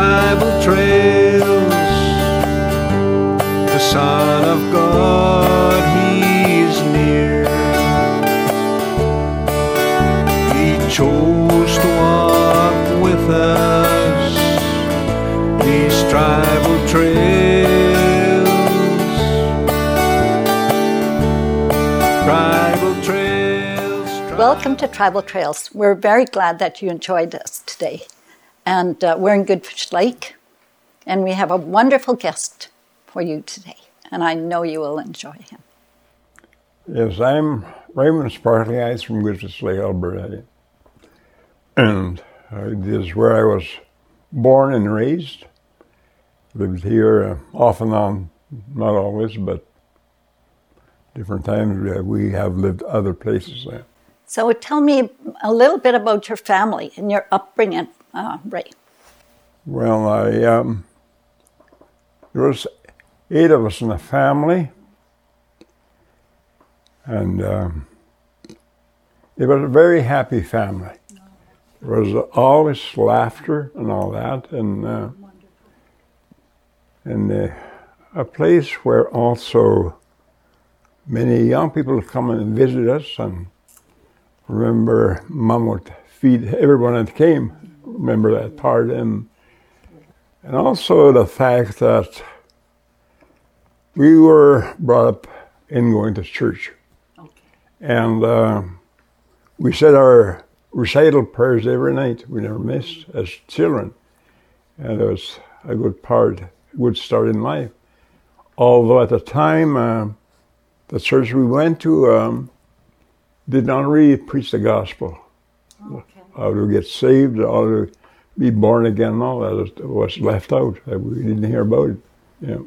tribal trails. The Son of God, He's near. He chose to walk with us these tribal trails. Tribal trails. Welcome to Tribal Trails. We're very glad that you enjoyed us today. And uh, we're in Goodfish Lake, and we have a wonderful guest for you today. And I know you will enjoy him. Yes, I'm Raymond Sparklingeyes from Goodfish Lake, Alberta. And uh, this is where I was born and raised. Lived here uh, off and on, not always, but different times uh, we have lived other places. So tell me a little bit about your family and your upbringing, uh, Ray. Well, I um, there was eight of us in the family, and um, it was a very happy family. There was always laughter and all that, and uh, and uh, a place where also many young people would come and visit us. And remember, Mom would feed everyone that came. Remember that part, and and also the fact that we were brought up in going to church. And uh, we said our recital prayers every night. We never missed as children. And it was a good part, a good start in life. Although at the time, uh, the church we went to um, did not really preach the gospel. How to get saved, how to be born again, and all that was left out. We didn't hear about it. Yeah.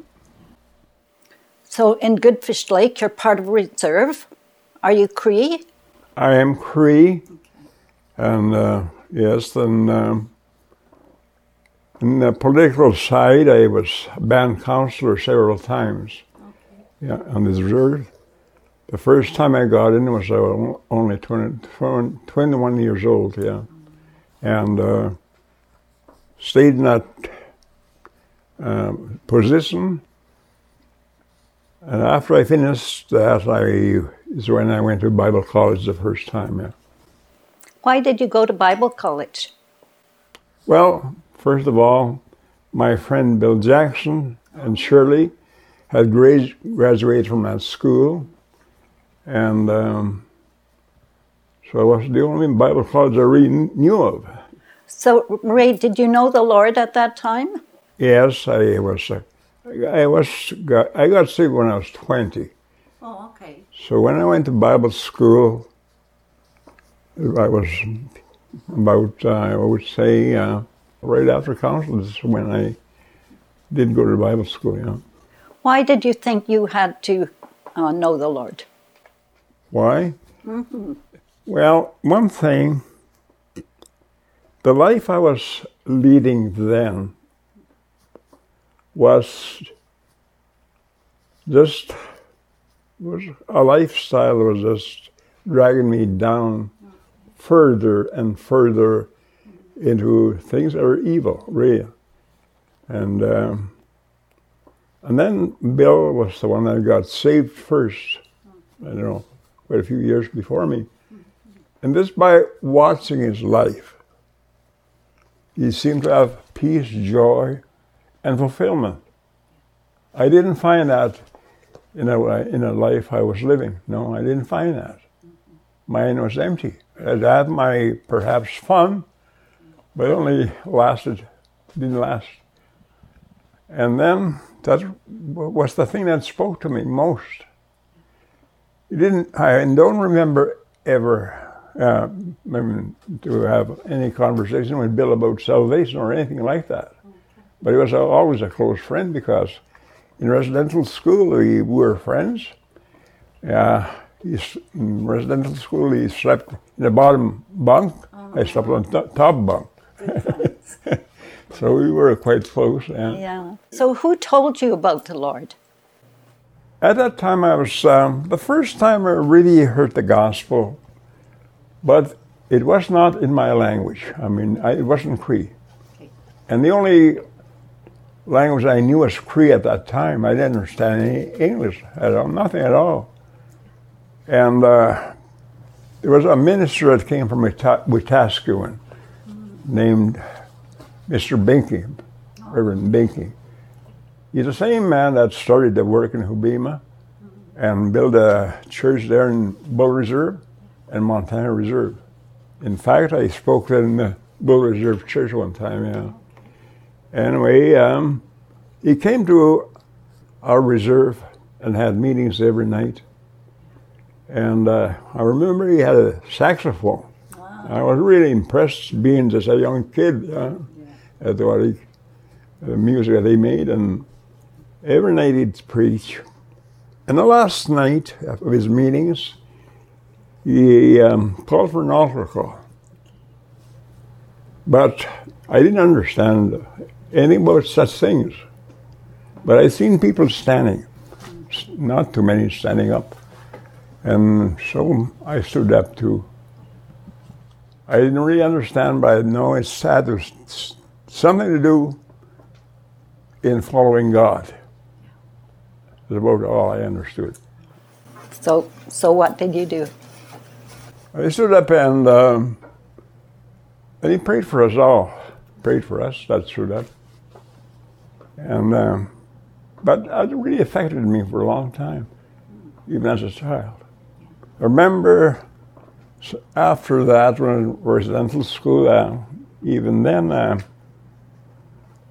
So in Goodfish Lake, you're part of a reserve. Are you Cree? I am Cree, and uh, yes, then um, in the political side, I was band counselor several times. Okay. Yeah, on the reserve. The first time I got in was I was only 20, 21 years old. Yeah, and uh, stayed in that um, position. And after I finished that, I is when I went to Bible college the first time. Yeah. Why did you go to Bible college? Well, first of all, my friend Bill Jackson and Shirley had graduated from that school, and um, so it was the only Bible college I really knew of. So, Ray, did you know the Lord at that time? Yes, I was. Uh, I was. Got, I got saved when I was twenty. Oh, okay. So when I went to Bible school, I was about, uh, I would say, uh, right after council is when I did go to Bible school, yeah. Why did you think you had to uh, know the Lord? Why? Well, one thing, the life I was leading then was just was a lifestyle was just dragging me down further and further into things that are evil, really. And um, and then Bill was the one that got saved first. I don't know, quite a few years before me. And just by watching his life, he seemed to have peace, joy, and fulfillment. I didn't find that in a, in a life I was living. No, I didn't find that. Mine was empty. I had my perhaps fun, but it only lasted, didn't last. And then that was the thing that spoke to me most. It didn't, I don't remember ever uh, to have any conversation with Bill about salvation or anything like that. But he was always a close friend because in residential school we were friends. Yeah, he's, in residential school he slept in the bottom bunk. I slept on the top bunk. so we were quite close. Yeah. Yeah. So, who told you about the Lord? At that time, I was um, the first time I really heard the gospel, but it was not in my language. I mean, I, it wasn't Cree. And the only language I knew was Cree at that time. I didn't understand any English at all, nothing at all. And uh, there was a minister that came from Weta- Wetaskiwin named Mr. Binky, Reverend Binky. He's the same man that started the work in Hobbema and built a church there in Bull Reserve and Montana Reserve. In fact, I spoke in the Bull Reserve Church one time, yeah. Anyway, um, he came to our reserve and had meetings every night. And uh, I remember he had a saxophone. I was really impressed being just a young kid uh, at what he, the music that he made. And every night he'd preach. And the last night of his meetings, he um, called for an altar call. But I didn't understand anything about such things. But I seen people standing, not too many standing up. And so I stood up too. I didn't really understand, but I know it's sad. There's something to do in following God. That's about all I understood. So, so what did you do? I stood up and um, and he prayed for us all. Prayed for us. That stood up. And um, but it really affected me for a long time, even as a child. I remember after that, when I was in dental school, uh, even then, uh,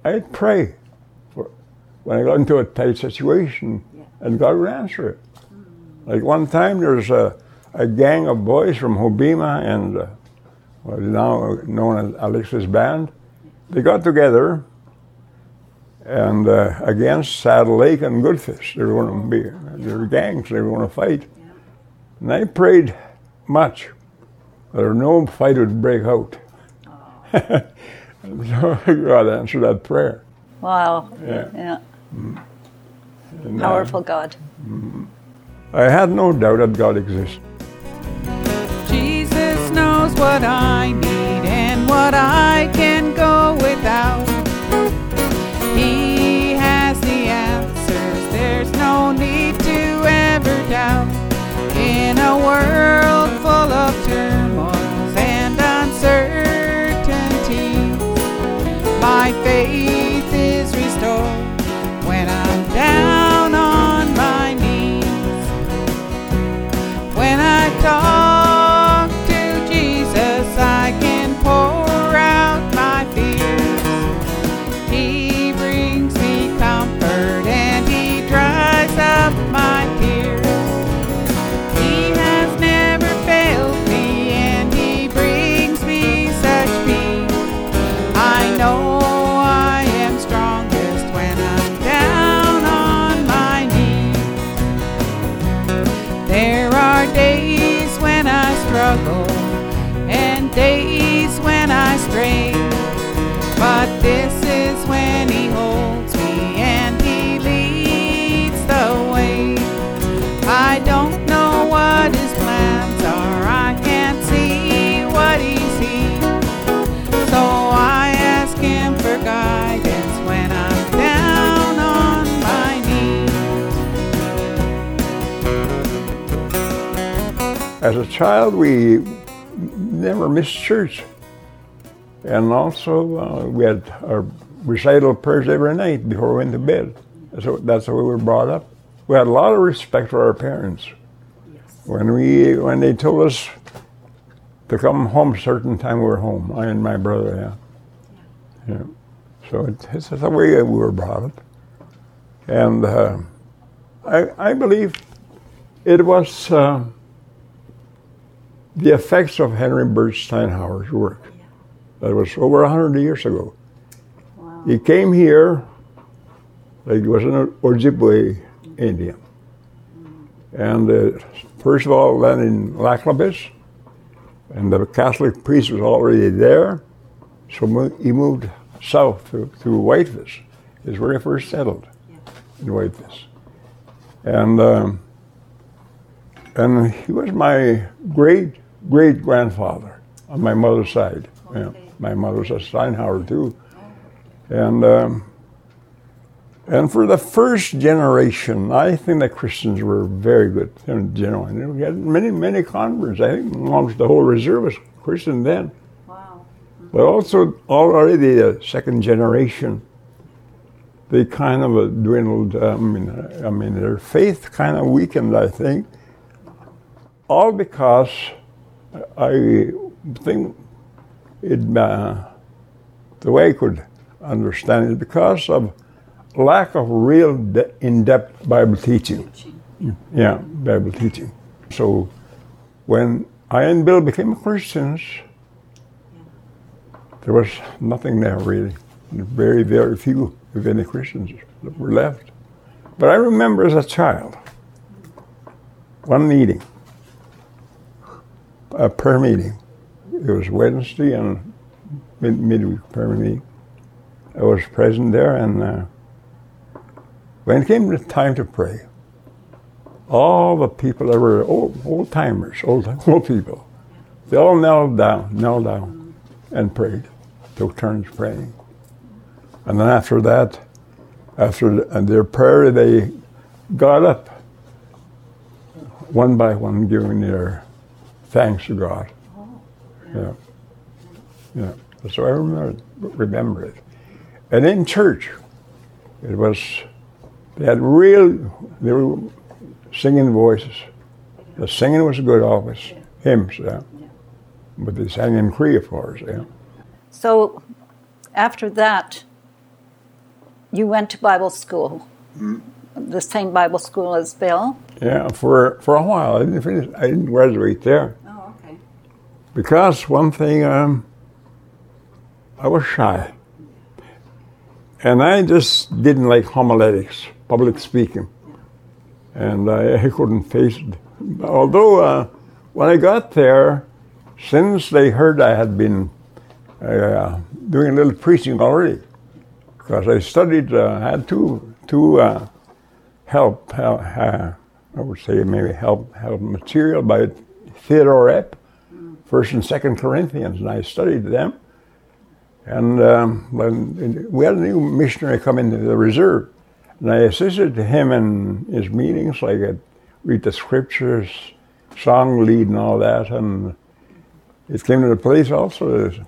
I'd pray for when I got into a tight situation, and God would answer it. Like one time, there was a, a gang of boys from Hobbema and uh, what is now known as Alexis Band. They got together and uh, against Saddle Lake and Goodfish. They were going to be, they were gangs, they were going to fight. And I prayed much that no fight would break out. so God answered that prayer. Wow. Yeah. Yeah. And, uh, Powerful God. I had no doubt that God exists. What I need and what I can go without. He has the answers, there's no need to ever doubt. In a world full of missed church. And also, uh, we had our recital prayers every night before we went to bed. So that's how we were brought up. We had a lot of respect for our parents. When we when they told us to come home a certain time, we were home. I and my brother, yeah. Yeah. So it, it's the way we were brought up. And uh, I, I believe it was uh, the effects of Henry Bird Steinhauer's work. That was over 100 years ago. He came here, like he was an Ojibwe Indian. And uh, first of all, then in Lac La Biche, and the Catholic priest was already there, so mo- he moved south to, to Whitefish, is where he first settled, in Whitefish. And, um, and he was my great great grandfather on my mother's side. Yeah, my mother's a Steinhauer too. And um, and for the first generation, I think the Christians were very good and genuine. We had many, many converts. I think almost the whole reserve was Christian then. Wow. But also already the second generation, they kind of uh, dwindled. I mean, uh, I mean, their faith kind of weakened. I think, all because I think it. Uh, the way I could understand it, because of lack of real de- in-depth Bible teaching. Yeah, Bible teaching. So when I and Bill became Christians, there was nothing there really. Very, very few, if any, Christians that were left. But I remember as a child, one meeting, a prayer meeting. It was Wednesday and mid- midweek prayer meeting. I was present there, and uh, when it came the time to pray, all the people that were old, old timers, old, old people, they all knelt down, knelt down, and prayed, took turns praying. And then after that, after their prayer, they got up, one by one, giving their thanks to God. Oh, yeah, yeah. So I remember, remember it. And in church, it was they had real, they were singing voices. The singing was good always, hymns, yeah. But they sang in Cree, of course, yeah. So after that, you went to Bible school, mm-hmm. the same Bible school as Bill. Yeah, for for a while. I didn't finish. I didn't graduate there Oh. Because one thing, um, I was shy, and I just didn't like homiletics, public speaking, and I, I couldn't face it. Although uh, when I got there, since they heard I had been uh, doing a little preaching already, because I studied, uh, had two two uh, help, help uh, I would say maybe help help material by Theodore Epp, First and Second Corinthians, and I studied them. And um, when we had a new missionary come into the reserve, and I assisted him in his meetings, like I'd read the scriptures, song lead, and all that. And it came to the place also as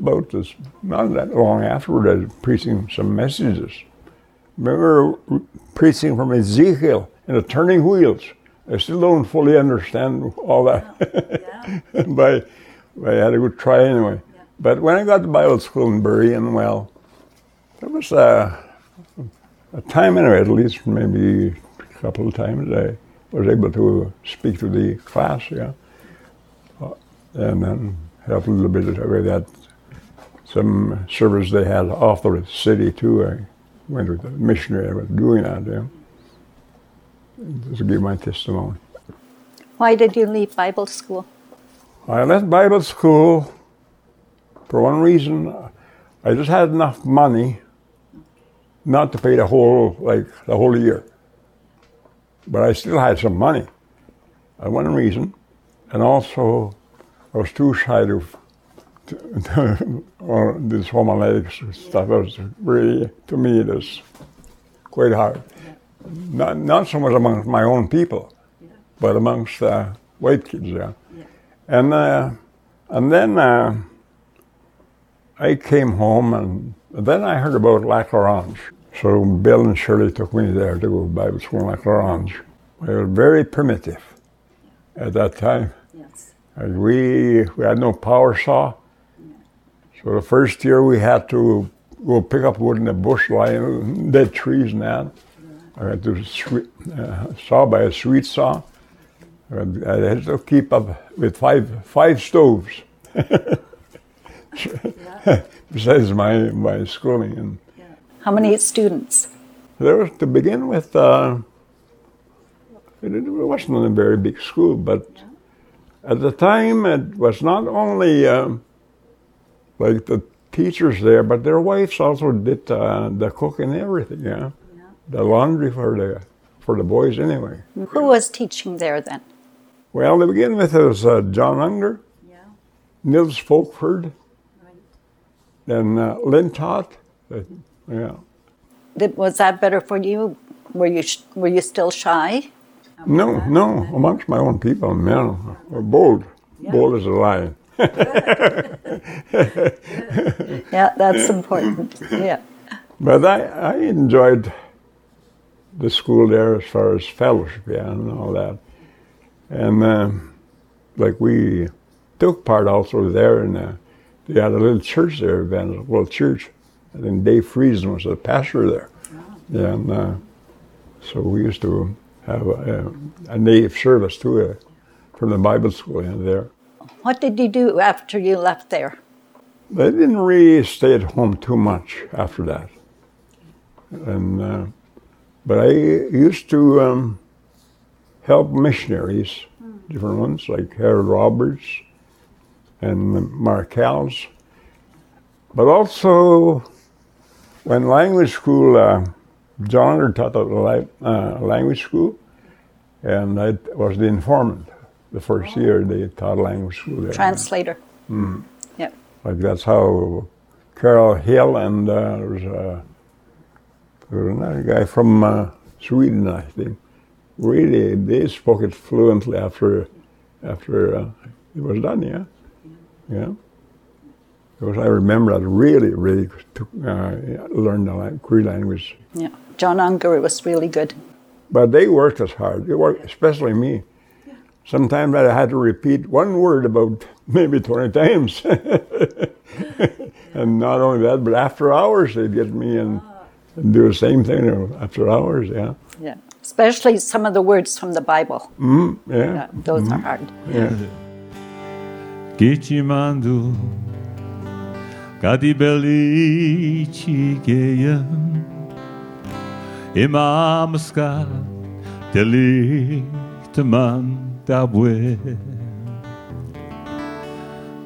about this, not that long afterward, I was preaching some messages. Remember preaching from Ezekiel and the turning wheels. I still don't fully understand all that, but, but I had a good try anyway. But when I got to Bible school in Berean well, there was a, a time anyway, at least maybe a couple of times I was able to speak to the class, yeah, Uh, and then help a little bit with that. Some service they had off the city too. I went with the missionary. I was doing that, yeah, to give my testimony. Why did you leave Bible school? I left Bible school for one reason. I just had enough money not to pay the whole like the whole year, but I still had some money. That's one reason, and also I was too shy to. or this homiletics stuff was really to me it was quite hard. Not not so much amongst my own people, but amongst uh, white kids. Yeah. And uh, and then uh, I came home, and then I heard about Lac La Ronge. So Bill and Shirley took me there to go to Bible school in Lac La Ronge. We were very primitive at that time. Yes. And we we had no power saw. So the first year we had to go pick up wood in the bush, lying dead trees and that. I had to uh, saw by a Swede saw. I had to keep up with five five stoves. Besides my my schooling, and How many students? there was to begin with. Uh, it, it wasn't a very big school, but at the time it was not only um, like the teachers there, but their wives also did uh, the cooking and everything. Yeah, the laundry for the for the boys anyway. Who was teaching there then? Well, to begin with, it was uh, John Unger, Yeah. Nils Folkford, then uh, Lynn Todd, That- yeah. Did, was that better for you? Were you sh- were you still shy? No, no, amongst my own people, men are bold. Bold as a lion. Yeah, that's important. Yeah. But I, I enjoyed the school there as far as fellowship, yeah, and all that. And um, like we took part also there, and uh, they had a little church there, Evangelical Church. I think Dave Friesen was the pastor there. Yeah, and uh, so we used to have a, a native service too uh, from the Bible school in there. What did you do after you left there? I didn't really stay at home too much after that. And, uh, but I used to um, help missionaries, different ones like Harold Roberts and the Markells. But also, when language school, uh, John taught at the li- uh, language school, and I was the informant. The first year they taught language school there. Translator. Yeah. Like that's how Carol Hill and uh, there was, a, there was another guy from uh, Sweden, I think. Really, they spoke it fluently after after uh, it was done. Yeah, yeah. Because I remember that really, really took, uh, learned the Cree language. Yeah. John Unger was really good. But they worked as hard. They worked, especially me. Sometimes I had to repeat one word about maybe 20 times. and not only that, but after hours they'd get me and, and do the same thing after hours, yeah. Yeah. Especially some of the words from the Bible. Mm, yeah, Yeah, those are hard. yeah. que te mando Kadibeli chigeya Imamaska Deli Taman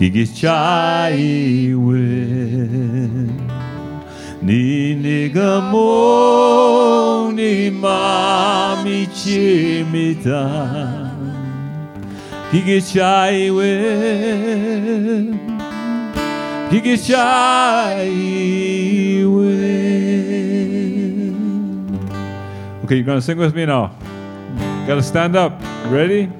Gigichai win Gigichai win Ninigamo ni mami chimita he gets shy with. Okay, you're gonna sing with me now. Gotta stand up. Ready?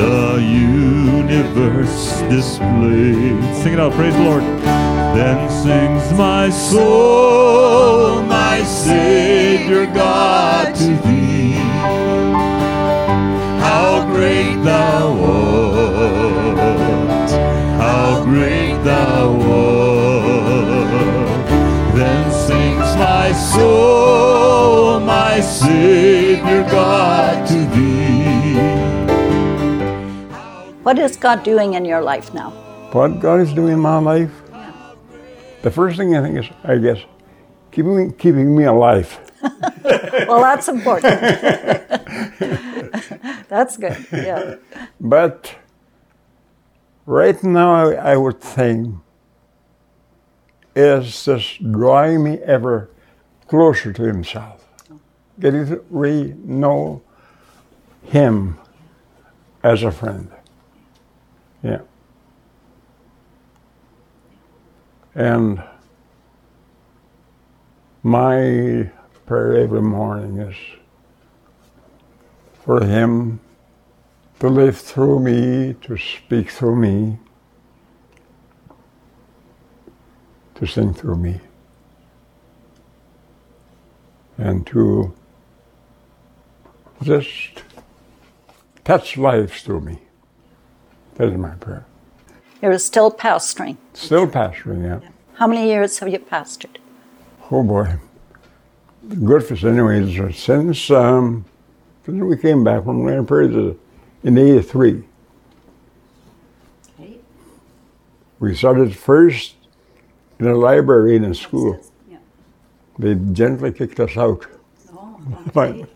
the universe displayed. Sing it out, praise the Lord. Then sings my soul, my Savior God to thee. How great thou art, how great thou art. What is God doing in your life now? What God is doing in my life, the first thing I think is, I guess, keeping me, keeping me alive. Well, that's important. that's good. Yeah. But right now, I, I would think is just drawing me ever closer to Himself, getting to really know Him as a friend. Yeah. And my prayer every morning is for Him to live through me, to speak through me, to sing through me, and to just touch lives through me. That is my prayer. You're still pastoring. Still pastoring, yeah. How many years have you pastored? Oh boy. Good for us anyways. Since, um, since we came back from Grande Prairie in 83. We started first in a library in a school. They gently kicked us out. Fine.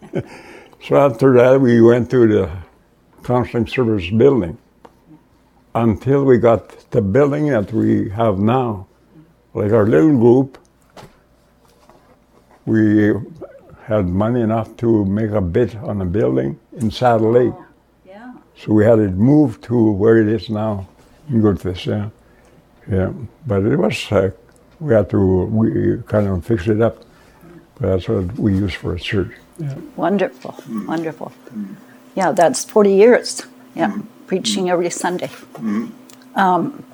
so after that, we went to the counseling service building until we got the building that we have now. Like our little group, we had money enough to make a bid on a building in Saddle Lake. Yeah. So we had it moved to where it is now in Goodfish, yeah. Yeah, but it was, uh, we had to we kind of fix it up. But that's what we use for a church. Wonderful, wonderful. Yeah, that's 40 years. Yeah, preaching every Sunday. Um,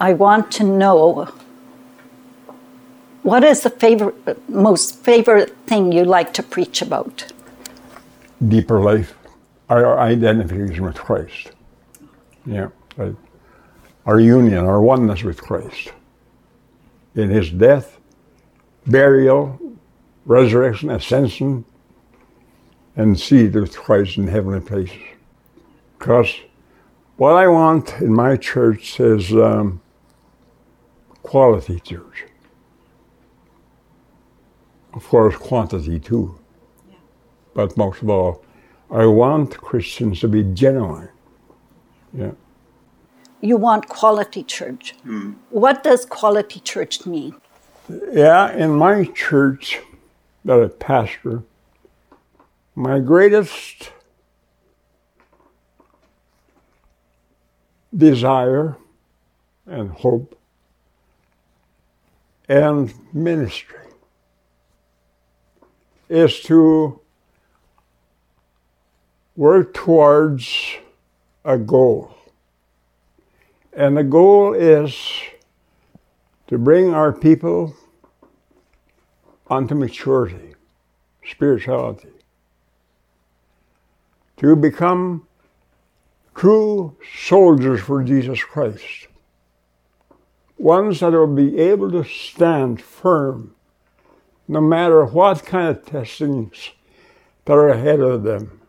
I want to know what is the favorite, most favorite thing you like to preach about? Deeper life, our identification with Christ. Yeah, our union, our oneness with Christ. In his death, burial, resurrection, ascension, and seated with Christ in heavenly places. Because what I want in my church is um, quality church. Of course, quantity too. But most of all, I want Christians to be genuine. Yeah. You want quality church. What does quality church mean? Yeah, in my church that I pastor, my greatest desire and hope and ministry is to work towards a goal. And the goal is to bring our people onto maturity, spirituality, to become true soldiers for Jesus Christ, ones that will be able to stand firm no matter what kind of testings that are ahead of them,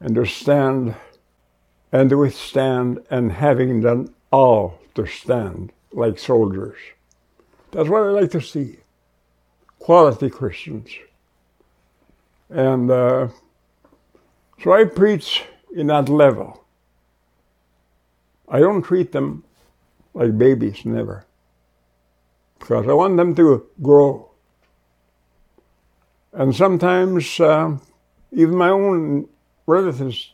and to stand and to withstand, and having done all to stand like soldiers. That's what I like to see quality Christians. And uh, so I preach in that level. I don't treat them like babies, never. Because I want them to grow. And sometimes uh, even my own relatives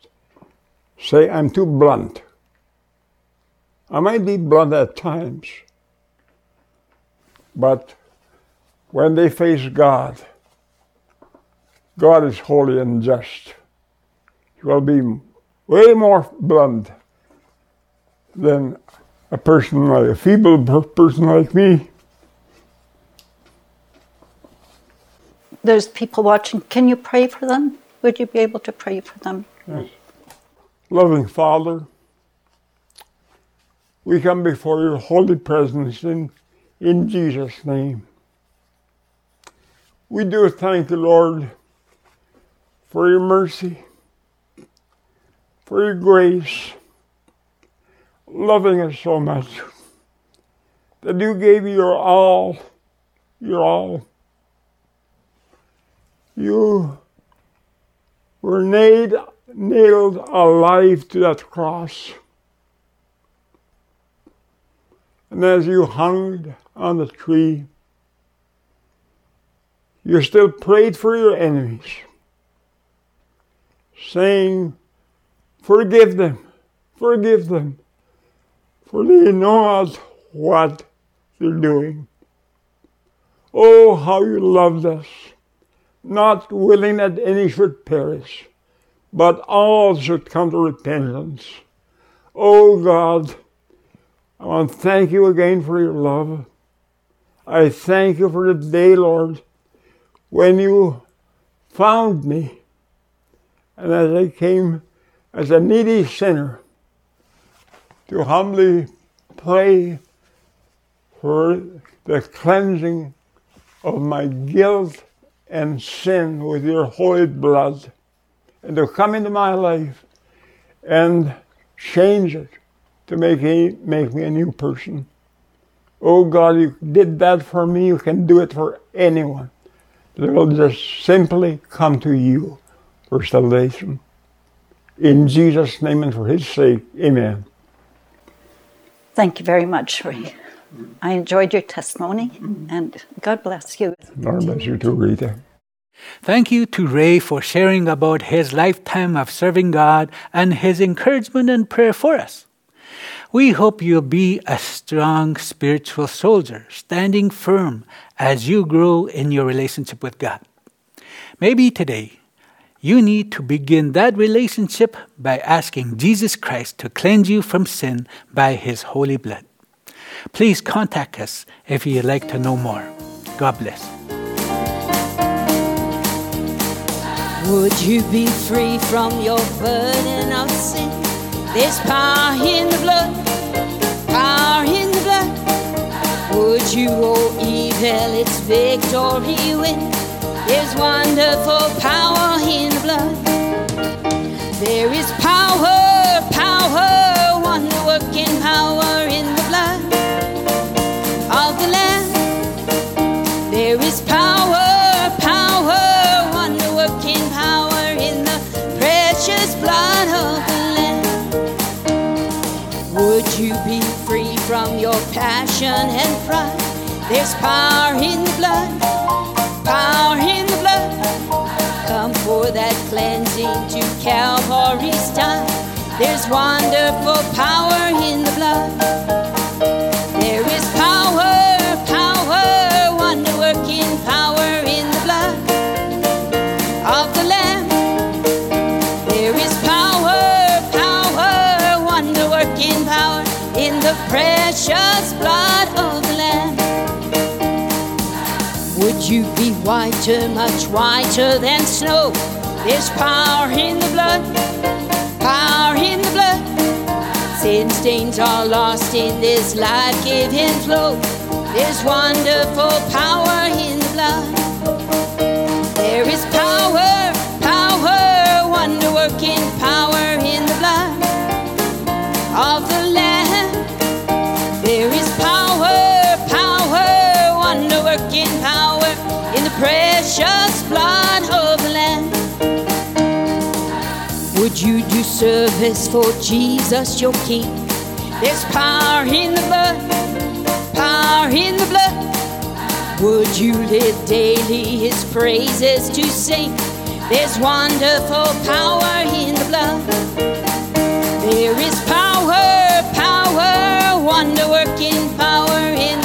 say I'm too blunt. I might be blunt at times, but when they face God, God is holy and just. He will be way more blunt than a person like a feeble person like me. There's people watching. Can you pray for them? Would you be able to pray for them? Loving Father, we come before your holy presence in, in Jesus' name. We do thank you, Lord, for your mercy, for your grace, loving us so much that you gave your all, your all. You were nailed, nailed alive to that cross. And as you hung on the tree, you still prayed for your enemies, saying, Forgive them, forgive them, they know not what they're doing. Oh, how you loved us, not willing that any should perish, but all should come to repentance. Oh God, I want to thank you again for your love. I thank you for the day, Lord, when you found me And as I came as a needy sinner to humbly pray for the cleansing of my guilt and sin with your holy blood, and to come into my life and change it to make, a, make me a new person. Oh God, you did that for me, you can do it for anyone. They will just simply come to you for salvation. In Jesus' name and for his sake, amen. Thank you very much, Ray. Mm-hmm. I enjoyed your testimony, mm-hmm. and God bless you. Lord bless you too, Rita. Thank you to Ray for sharing about his lifetime of serving God and his encouragement and prayer for us. We hope you'll be a strong spiritual soldier, standing firm as you grow in your relationship with God. Maybe today you need to begin that relationship by asking Jesus Christ to cleanse you from sin by his holy blood. Please contact us if you'd like to know more. God bless. Would you be free from your burden of sin? There's power in the blood, power in the blood. Would you, oh evil, its victory win? There's wonderful power in the blood. There is power, power, wonder working power in the blood of the Lamb. There is power, power, wonder working power in the precious blood of the Lamb. Would you be free from your passion and pride? There's power in the blood, power in the blood. Come for that cleansing to Calvary's time. There's wonderful power in the blood. There is power, power, wonder working power in the blood of the Lamb. There is power, power, wonder working power in the precious whiter, much whiter than snow? There's power in the blood, power in the blood. Sin stains are lost in this life giving flow. There's wonderful power in the blood. There is power, power, wonder working power in you do service for Jesus, your King? There's power in the blood, power in the blood. Would you live daily his praises to sing? There's wonderful power in the blood. There is power, power, wonder working power in